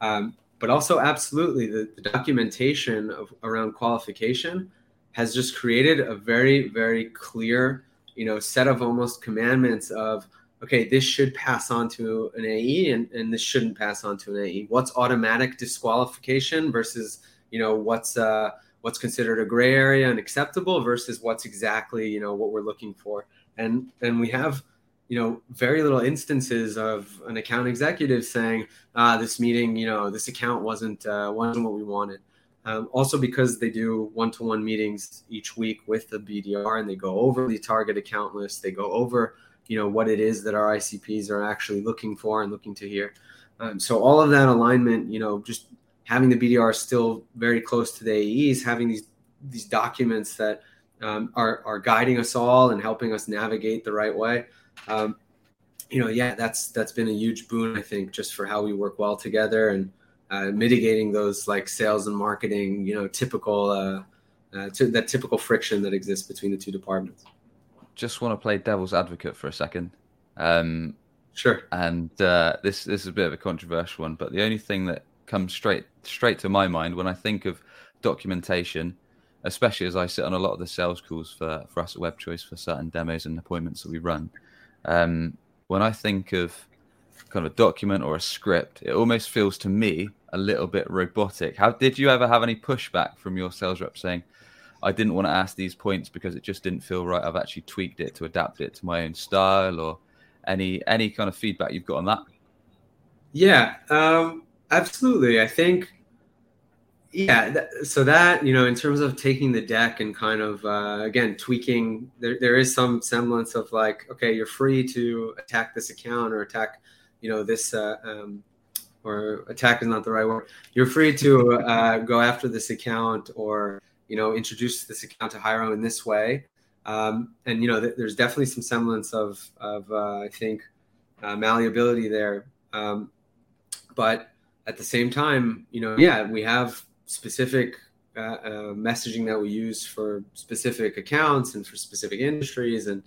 Um, but also absolutely the, the documentation of around qualification has just created a very very clear you know set of almost commandments of okay this should pass on to an ae and, and this shouldn't pass on to an ae what's automatic disqualification versus you know what's uh what's considered a gray area and acceptable versus what's exactly you know what we're looking for. And and we have you know very little instances of an account executive saying ah this meeting you know this account wasn't uh, wasn't what we wanted. Um, also because they do one-to-one meetings each week with the bdr and they go over the target account list they go over you know what it is that our icps are actually looking for and looking to hear. Um, so all of that alignment you know just having the bdr still very close to the aes having these these documents that um, are, are guiding us all and helping us navigate the right way um, you know, yeah, that's that's been a huge boon, I think, just for how we work well together and uh, mitigating those like sales and marketing, you know, typical uh, uh, to that typical friction that exists between the two departments. Just want to play devil's advocate for a second. Um, Sure. and uh, this this is a bit of a controversial one, but the only thing that comes straight straight to my mind when I think of documentation, especially as I sit on a lot of the sales calls for for us at Web Choice for certain demos and appointments that we run, um, when I think of kind of a document or a script, it almost feels to me a little bit robotic. How did you ever have any pushback from your sales rep saying? I didn't want to ask these points because it just didn't feel right. I've actually tweaked it to adapt it to my own style, or any any kind of feedback you've got on that. Yeah, um, absolutely. I think, yeah. So that you know, in terms of taking the deck and kind of uh, again tweaking, there there is some semblance of like, okay, you're free to attack this account or attack, you know, this. Uh, um, or attack is not the right word. You're free to uh, go after this account or you know introduce this account to Hyro in this way. Um, and you know, th- there's definitely some semblance of of uh, I think uh, malleability there. Um, but at the same time, you know, yeah, we have specific uh, uh, messaging that we use for specific accounts and for specific industries, and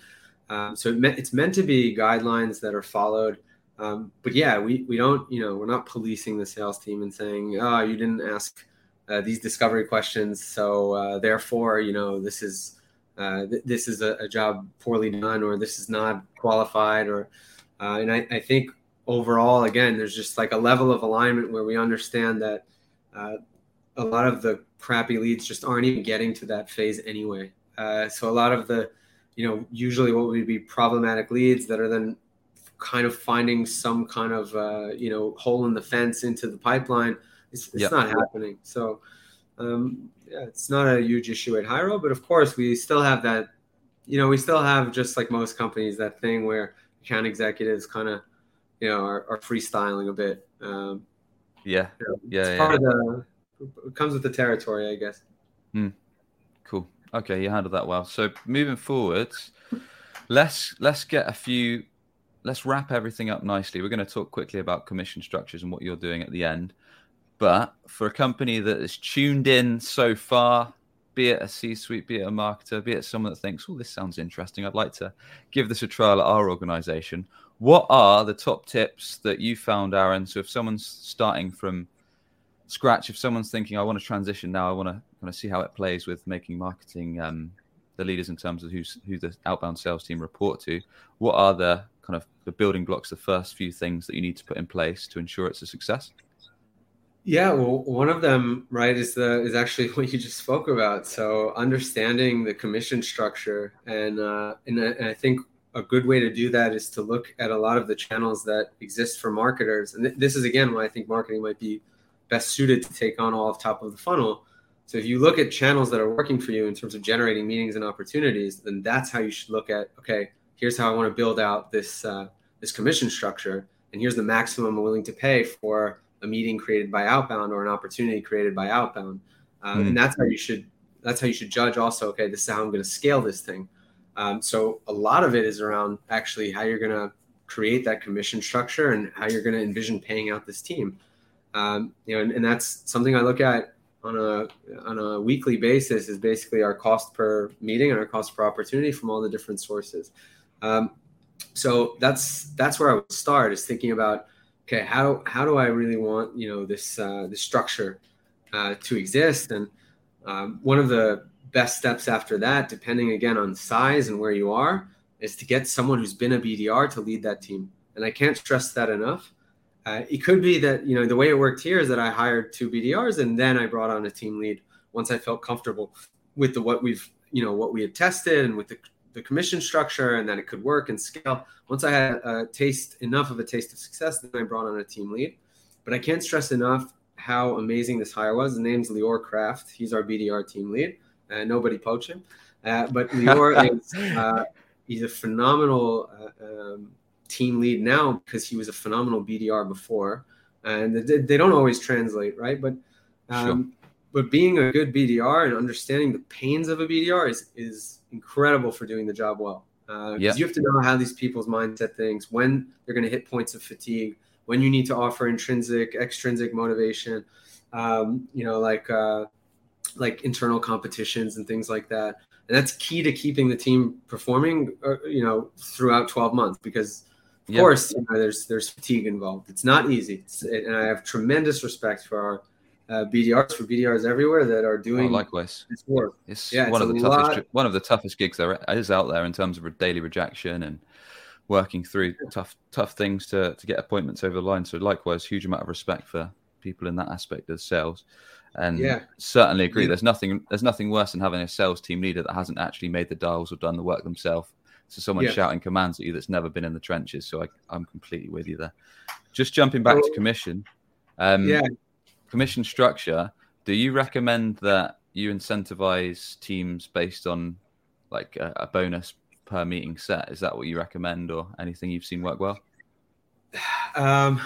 um, so it me- it's meant to be guidelines that are followed. Um, but yeah, we we don't you know we're not policing the sales team and saying oh you didn't ask uh, these discovery questions, so uh, therefore you know this is uh, th- this is a, a, job poorly done or this is not qualified or uh, and I, I think overall again there's just like a level of alignment where we understand that a lot of the crappy leads just aren't even getting to that phase anyway. Uh, so a lot of the, you know, usually what would be problematic leads that are then kind of finding some kind of, uh, you know, hole in the fence into the pipeline, it's, it's yep. not happening. So, um, yeah, it's not a huge issue at Hyro, but of course we still have that, you know, we still have just like most companies that thing where account executives kind of, you know, are, are freestyling a bit. Um, yeah, you know, yeah, yeah. part of the it comes with the territory, I guess. Hmm. Cool. Okay, you handled that well. So moving forwards, let's let's get a few. Let's wrap everything up nicely. We're going to talk quickly about commission structures and what you're doing at the end. But for a company that is tuned in so far, be it a C-suite, be it a marketer, be it someone that thinks, "Oh, this sounds interesting. I'd like to give this a trial at our organization." What are the top tips that you found, Aaron? So if someone's starting from scratch if someone's thinking i want to transition now i want to kind of see how it plays with making marketing um, the leaders in terms of who's who the outbound sales team report to what are the kind of the building blocks the first few things that you need to put in place to ensure it's a success yeah well one of them right is the is actually what you just spoke about so understanding the commission structure and uh and, and i think a good way to do that is to look at a lot of the channels that exist for marketers and th- this is again why i think marketing might be best suited to take on all of top of the funnel. So if you look at channels that are working for you in terms of generating meetings and opportunities, then that's how you should look at. Okay, here's how I want to build out this uh, this commission structure, and here's the maximum I'm willing to pay for a meeting created by outbound or an opportunity created by outbound, um, mm. and that's how you should that's how you should judge. Also, okay, this is how I'm going to scale this thing. Um, so a lot of it is around actually how you're going to create that commission structure and how you're going to envision paying out this team. Um, you know, and, and, that's something I look at on a on a weekly basis is basically our cost per meeting and our cost per opportunity from all the different sources. Um, so that's that's where I would start is thinking about okay how how do I really want you know this uh, this structure uh, to exist and um, one of the best steps after that depending again on size and where you are is to get someone who's been a BDR to lead that team and I can't stress that enough uh, it could be that you know the way it worked here is that I hired two BDRs and then I brought on a team lead once I felt comfortable with the what we've you know what we had tested and with the, the commission structure and that it could work and scale. Once I had a taste enough of a taste of success, then I brought on a team lead. But I can't stress enough how amazing this hire was. The name's Lior Kraft. He's our BDR team lead. Uh, nobody poach him, uh, but Lior is uh, he's a phenomenal uh, um, team lead now because he was a phenomenal BDR before, and they don't always translate, right? But um, sure. but being a good BDR and understanding the pains of a BDR is is incredible for doing the job well. Uh, yeah. You have to know how these people's mindset things, when they're going to hit points of fatigue, when you need to offer intrinsic, extrinsic motivation, um, you know, like uh, like internal competitions and things like that. And that's key to keeping the team performing, uh, you know, throughout 12 months because of yep. course, you know, there's there's fatigue involved. It's not easy, it's, and I have tremendous respect for our uh, BDRs for BDRs everywhere that are doing oh, likewise this work. It's yeah, one it's of the toughest lot... one of the toughest gigs there is out there in terms of daily rejection and working through tough tough things to to get appointments over the line. So likewise, huge amount of respect for people in that aspect of sales. And yeah. certainly agree. Yeah. There's nothing there's nothing worse than having a sales team leader that hasn't actually made the dials or done the work themselves so someone yeah. shouting commands at you that's never been in the trenches. So I, I'm completely with you there. Just jumping back to commission. Um, yeah. Commission structure. Do you recommend that you incentivize teams based on like a, a bonus per meeting set? Is that what you recommend, or anything you've seen work well? Um,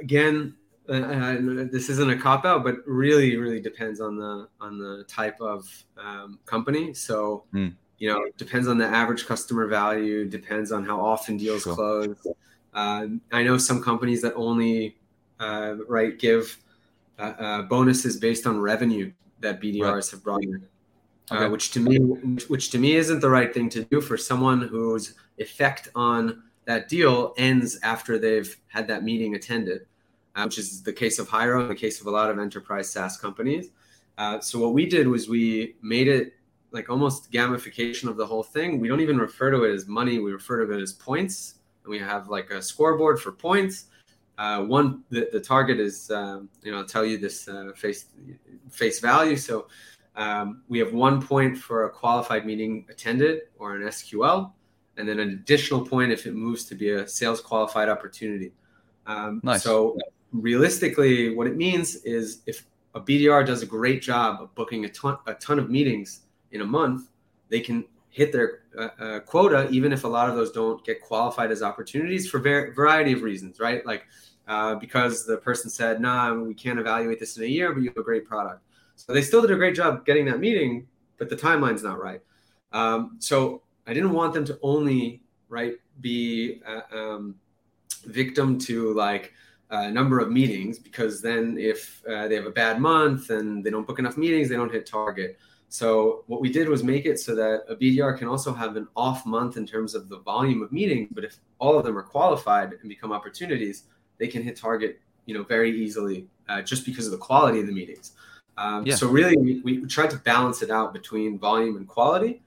again, uh, this isn't a cop out, but really, really depends on the on the type of um, company. So, mm you know depends on the average customer value depends on how often deals sure. close uh, i know some companies that only uh, right give uh, uh, bonuses based on revenue that BDRs right. have brought in. Okay. Which to me, which to me isn't the right thing to do for someone whose effect on that deal ends after they've had that meeting attended, uh, which is the case of Hyro and the case of a lot of enterprise SaaS companies. Uh, so what we did was we made it like almost gamification of the whole thing. We don't even refer to it as money; we refer to it as points. And we have like a scoreboard for points. Uh, one, the, the target is, um, you know, I'll tell you this uh, face face value. So um, we have one point for a qualified meeting attended or an SQL, and then an additional point if it moves to be a sales qualified opportunity. Um, nice. So realistically, what it means is if a BDR does a great job of booking a ton, a ton of meetings in a month, they can hit their uh, uh, quota, even if a lot of those don't get qualified as opportunities for ver- variety of reasons, right? Like uh, because the person said, "Nah, we can't evaluate this in a year, but you have a great product." So they still did a great job getting that meeting, but the timeline's not right. Um, so I didn't want them to only right be uh, um, victim to like a number of meetings because then if uh, they have a bad month and they don't book enough meetings, they don't hit target. So what we did was make it so that a BDR can also have an off month in terms of the volume of meetings, but if all of them are qualified and become opportunities, they can hit target, you know, very easily uh, just because of the quality of the meetings. Um, yeah. So really, we, we tried to balance it out between volume and quality,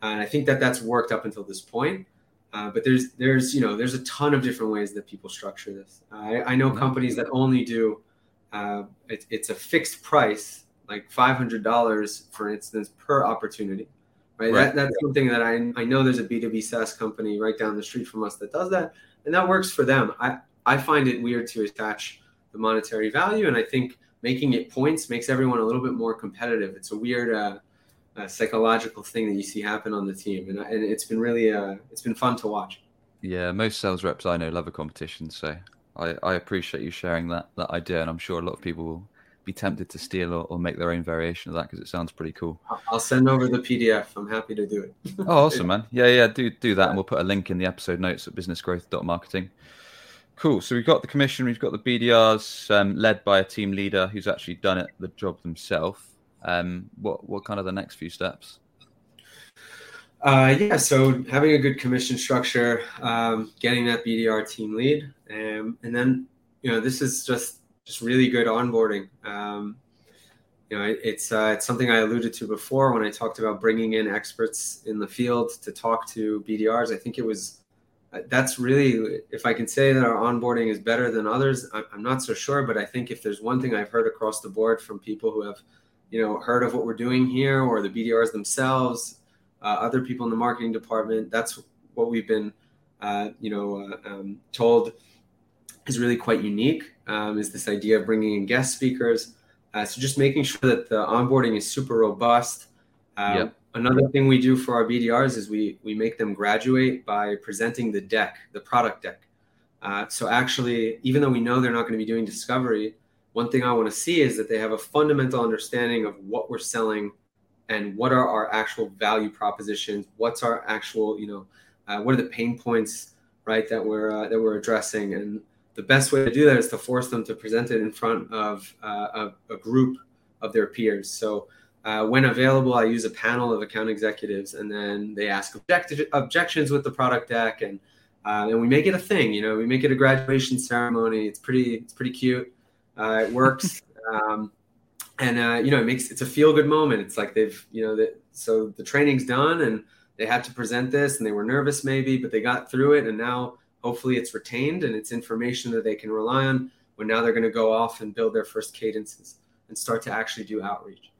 and I think that that's worked up until this point. Uh, but there's there's you know there's a ton of different ways that people structure this. I, I know mm-hmm. companies that only do uh, it, it's a fixed price, like five hundred dollars, for instance, per opportunity. Right. right. That, that's something that I I know there's a B two B SaaS company right down the street from us that does that, and that works for them. I I find it weird to attach the monetary value, and I think making it points makes everyone a little bit more competitive. It's a weird uh, uh, psychological thing that you see happen on the team, and, and it's been really uh, it's been fun to watch. Yeah, most sales reps I know love a competition, so I, I appreciate you sharing that that idea, and I'm sure a lot of people will be tempted to steal or, or make their own variation of that because it sounds pretty cool. I'll send over the PDF. I'm happy to do it. oh, awesome, man! Yeah, yeah, do do that, and we'll put a link in the episode notes at businessgrowth.marketing. Cool. So we've got the commission, we've got the BDRs um, led by a team leader who's actually done it the job themselves. Um, what what kind of the next few steps? Uh, yeah, so having a good commission structure, um, getting that BDR team lead, um, and then you know this is just just really good onboarding. Um, you know, it, it's uh, it's something I alluded to before when I talked about bringing in experts in the field to talk to BDRs. I think it was that's really if i can say that our onboarding is better than others i'm not so sure but i think if there's one thing i've heard across the board from people who have you know heard of what we're doing here or the bdrs themselves uh, other people in the marketing department that's what we've been uh, you know uh, um, told is really quite unique um, is this idea of bringing in guest speakers. Uh, so just making sure that the onboarding is super robust. Um, yep. Another thing we do for our BDRs is we we make them graduate by presenting the deck, the product deck. Uh, so actually, even though we know they're not going to be doing discovery, one thing I want to see is that they have a fundamental understanding of what we're selling and what are our actual value propositions. What's our actual, you know, uh, what are the pain points, right, that we're uh, that we're addressing. And the best way to do that is to force them to present it in front of uh, a, a group of their peers. So uh, when available, I use a panel of account executives, and then they ask object- objections with the product deck, and uh, and we make it a thing. You know, we make it a graduation ceremony. It's pretty, it's pretty cute. Uh, it works, um, and uh, you know, it makes it's a feel good moment. It's like they've, you know, that so the training's done, and they had to present this, and they were nervous maybe, but they got through it, and now hopefully it's retained and it's information that they can rely on when now they're going to go off and build their first cadences and start to actually do outreach.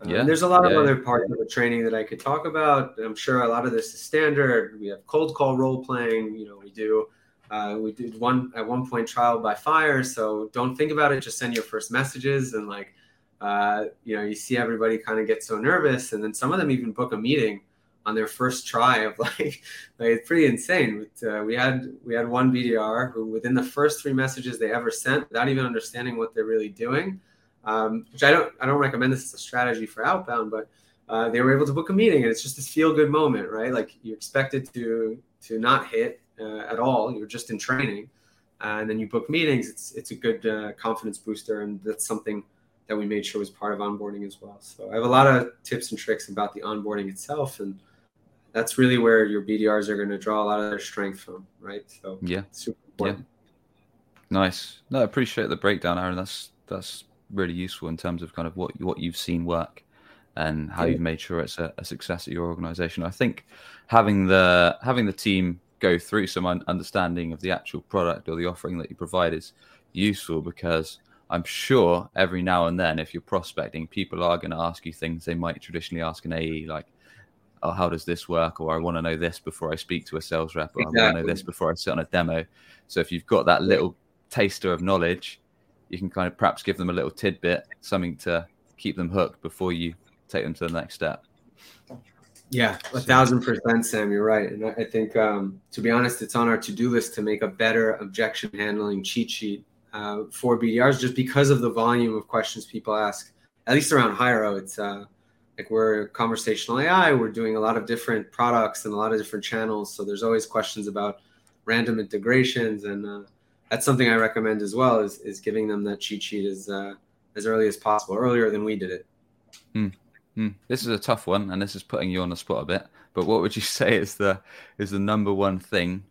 Um, yeah. there's a lot yeah. of other parts of the training that I could talk about. I'm sure a lot of this is standard. We have cold call role playing. You know, we do. Uh, we did one at one point trial by fire. So don't think about it. Just send your first messages and like, uh, you know, you see everybody kind of get so nervous, and then some of them even book a meeting on their first try of like, like it's pretty insane. But, uh, we had we had one BDR who within the first three messages they ever sent, without even understanding what they're really doing um, which I don't I don't recommend this as a strategy for outbound, but uh, they were able to book a meeting, and it's just this feel good moment, right? Like you expected to to not hit uh, at all, you're just in training, uh, and then you book meetings. It's it's a good uh, confidence booster, and that's something that we made sure was part of onboarding as well. So I have a lot of tips and tricks about the onboarding itself, and that's really where your BDRs are going to draw a lot of their strength from, right? So yeah, super important. Yeah. Nice. No, I appreciate the breakdown, Aaron. That's that's really useful in terms of kind of what what you've seen work and how you've made sure it's a, a, success at your organization. I think having the having the team go through some understanding of the actual product or the offering that you provide is useful because I'm sure every now and then, if you're prospecting, people are going to ask you things they might traditionally ask an AE, like, "Oh, how does this work?" or "I want to know this before I speak to a sales rep," or exactly. "I want to know this before I sit on a demo." So if you've got that little taster of knowledge, you can kind of perhaps give them a little tidbit, something to keep them hooked before you take them to the next step. Yeah, a thousand percent, Sam. You're right, and I think, um, to be honest, it's on our to-do list to make a better objection handling cheat sheet uh, for BDRs, just because of the volume of questions people ask. At least around Hyro, it's uh, like we're conversational AI. We're doing a lot of different products and a lot of different channels, so there's always questions about random integrations, and uh, that's something I recommend as well. Is is giving them that cheat sheet as uh, as early as possible, earlier than we did it. Hmm. Hmm. This is a tough one, and this is putting you on the spot a bit. But what would you say is the is the number one thing,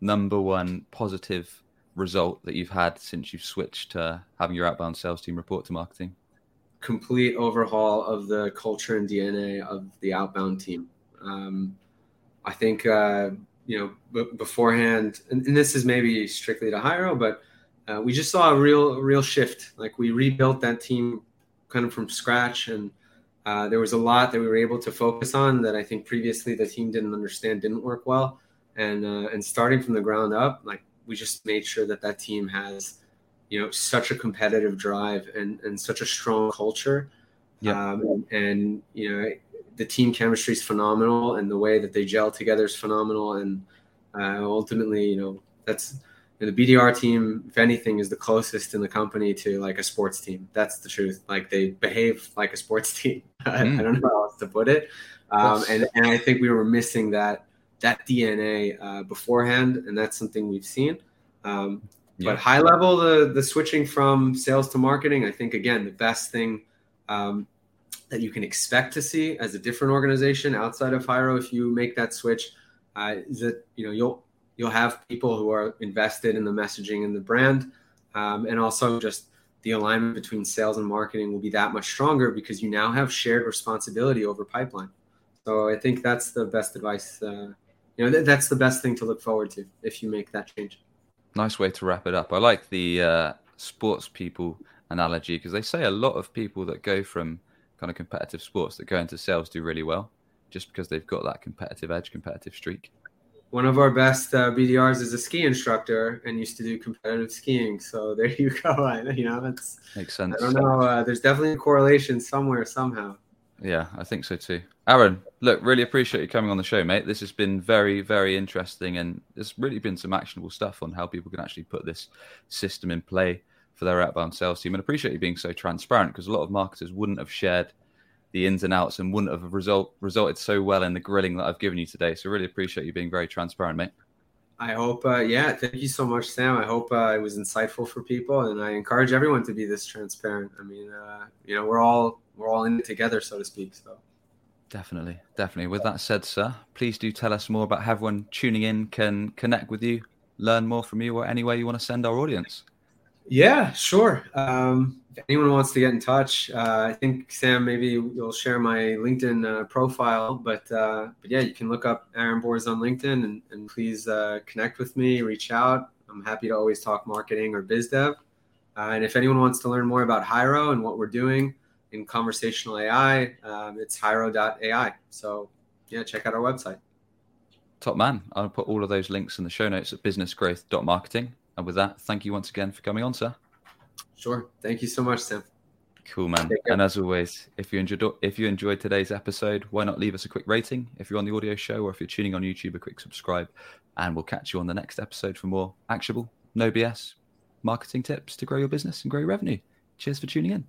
number one positive result that you've had since you've switched to having your outbound sales team report to marketing? Complete overhaul of the culture and DNA of the outbound team. Um, I think uh, you know b- beforehand, and, and, this is maybe strictly to Hyro, but uh, we just saw a real real shift. Like we rebuilt that team kind of from scratch and uh, there was a lot that we were able to focus on that I think previously the team didn't understand, didn't work well, and uh, and starting from the ground up, like we just made sure that that team has, you know, such a competitive drive and and such a strong culture, yeah, um, and you know the team chemistry is phenomenal, and the way that they gel together is phenomenal, and uh, ultimately, you know, that's the BDR team, if anything, is the closest in the company to like a sports team. That's the truth. Like they behave like a sports team. Mm. I don't know how else to put it. Um, and and I think we were missing that that DNA uh, beforehand, and that's something we've seen. Um, yeah. But high level, the the switching from sales to marketing, I think again the best thing um, that you can expect to see as a different organization outside of Hyro if you make that switch uh, is that you know you'll you'll have people who are invested in the messaging and the brand um, and also just the alignment between sales and marketing will be that much stronger because you now have shared responsibility over pipeline. So i think that's the best advice uh, you know th- that's the best thing to look forward to if you make that change. Nice way to wrap it up. I like the uh, sports people analogy because they say a lot of people that go from kind of competitive sports that go into sales do really well just because they've got that competitive edge competitive streak one of our best uh, BDRs is a ski instructor and used to do competitive skiing. So there you go. I, you know, that's makes sense. I don't know. Uh, there's definitely a correlation somewhere, somehow. Yeah, I think so too. Aaron, look, really appreciate you coming on the show, mate. This has been very, very interesting, and there's really been some actionable stuff on how people can actually put this system in play for their outbound sales team. And appreciate you being so transparent because a lot of marketers wouldn't have shared the ins and outs and wouldn't have result resulted so well in the grilling that I've given you today. So really appreciate you being very transparent, mate. I hope, uh, yeah, thank you so much, Sam. I hope uh, it was insightful for people, and I encourage everyone to be this transparent. I mean, uh, you know, we're all we're all in it together, so to speak. So. Definitely, definitely. With that said, sir, please do tell us more about how everyone tuning in can connect with you, learn more from you, or any way you want to send our audience. Yeah, sure. Um, if anyone wants to get in touch, uh, I think Sam, maybe you'll share my LinkedIn uh, profile. But uh, but yeah, you can look up Aaron Bors on LinkedIn and, and please uh, connect with me, reach out. I'm happy to always talk marketing or biz dev. Uh, and if anyone wants to learn more about Hyro and what we're doing in conversational AI, um, it's Hyro.ai. So yeah, check out our website. Top man. I'll put all of those links in the show notes at businessgrowth.marketing. And with that, thank you once again for coming on, sir. Sure. Thank you so much, Sam. Cool, man. And as always, if you enjoyed if you enjoyed today's episode, why not leave us a quick rating if you're on the audio show or if you're tuning on YouTube, a quick subscribe, and we'll catch you on the next episode for more actionable, no BS marketing tips to grow your business and grow your revenue. Cheers for tuning in.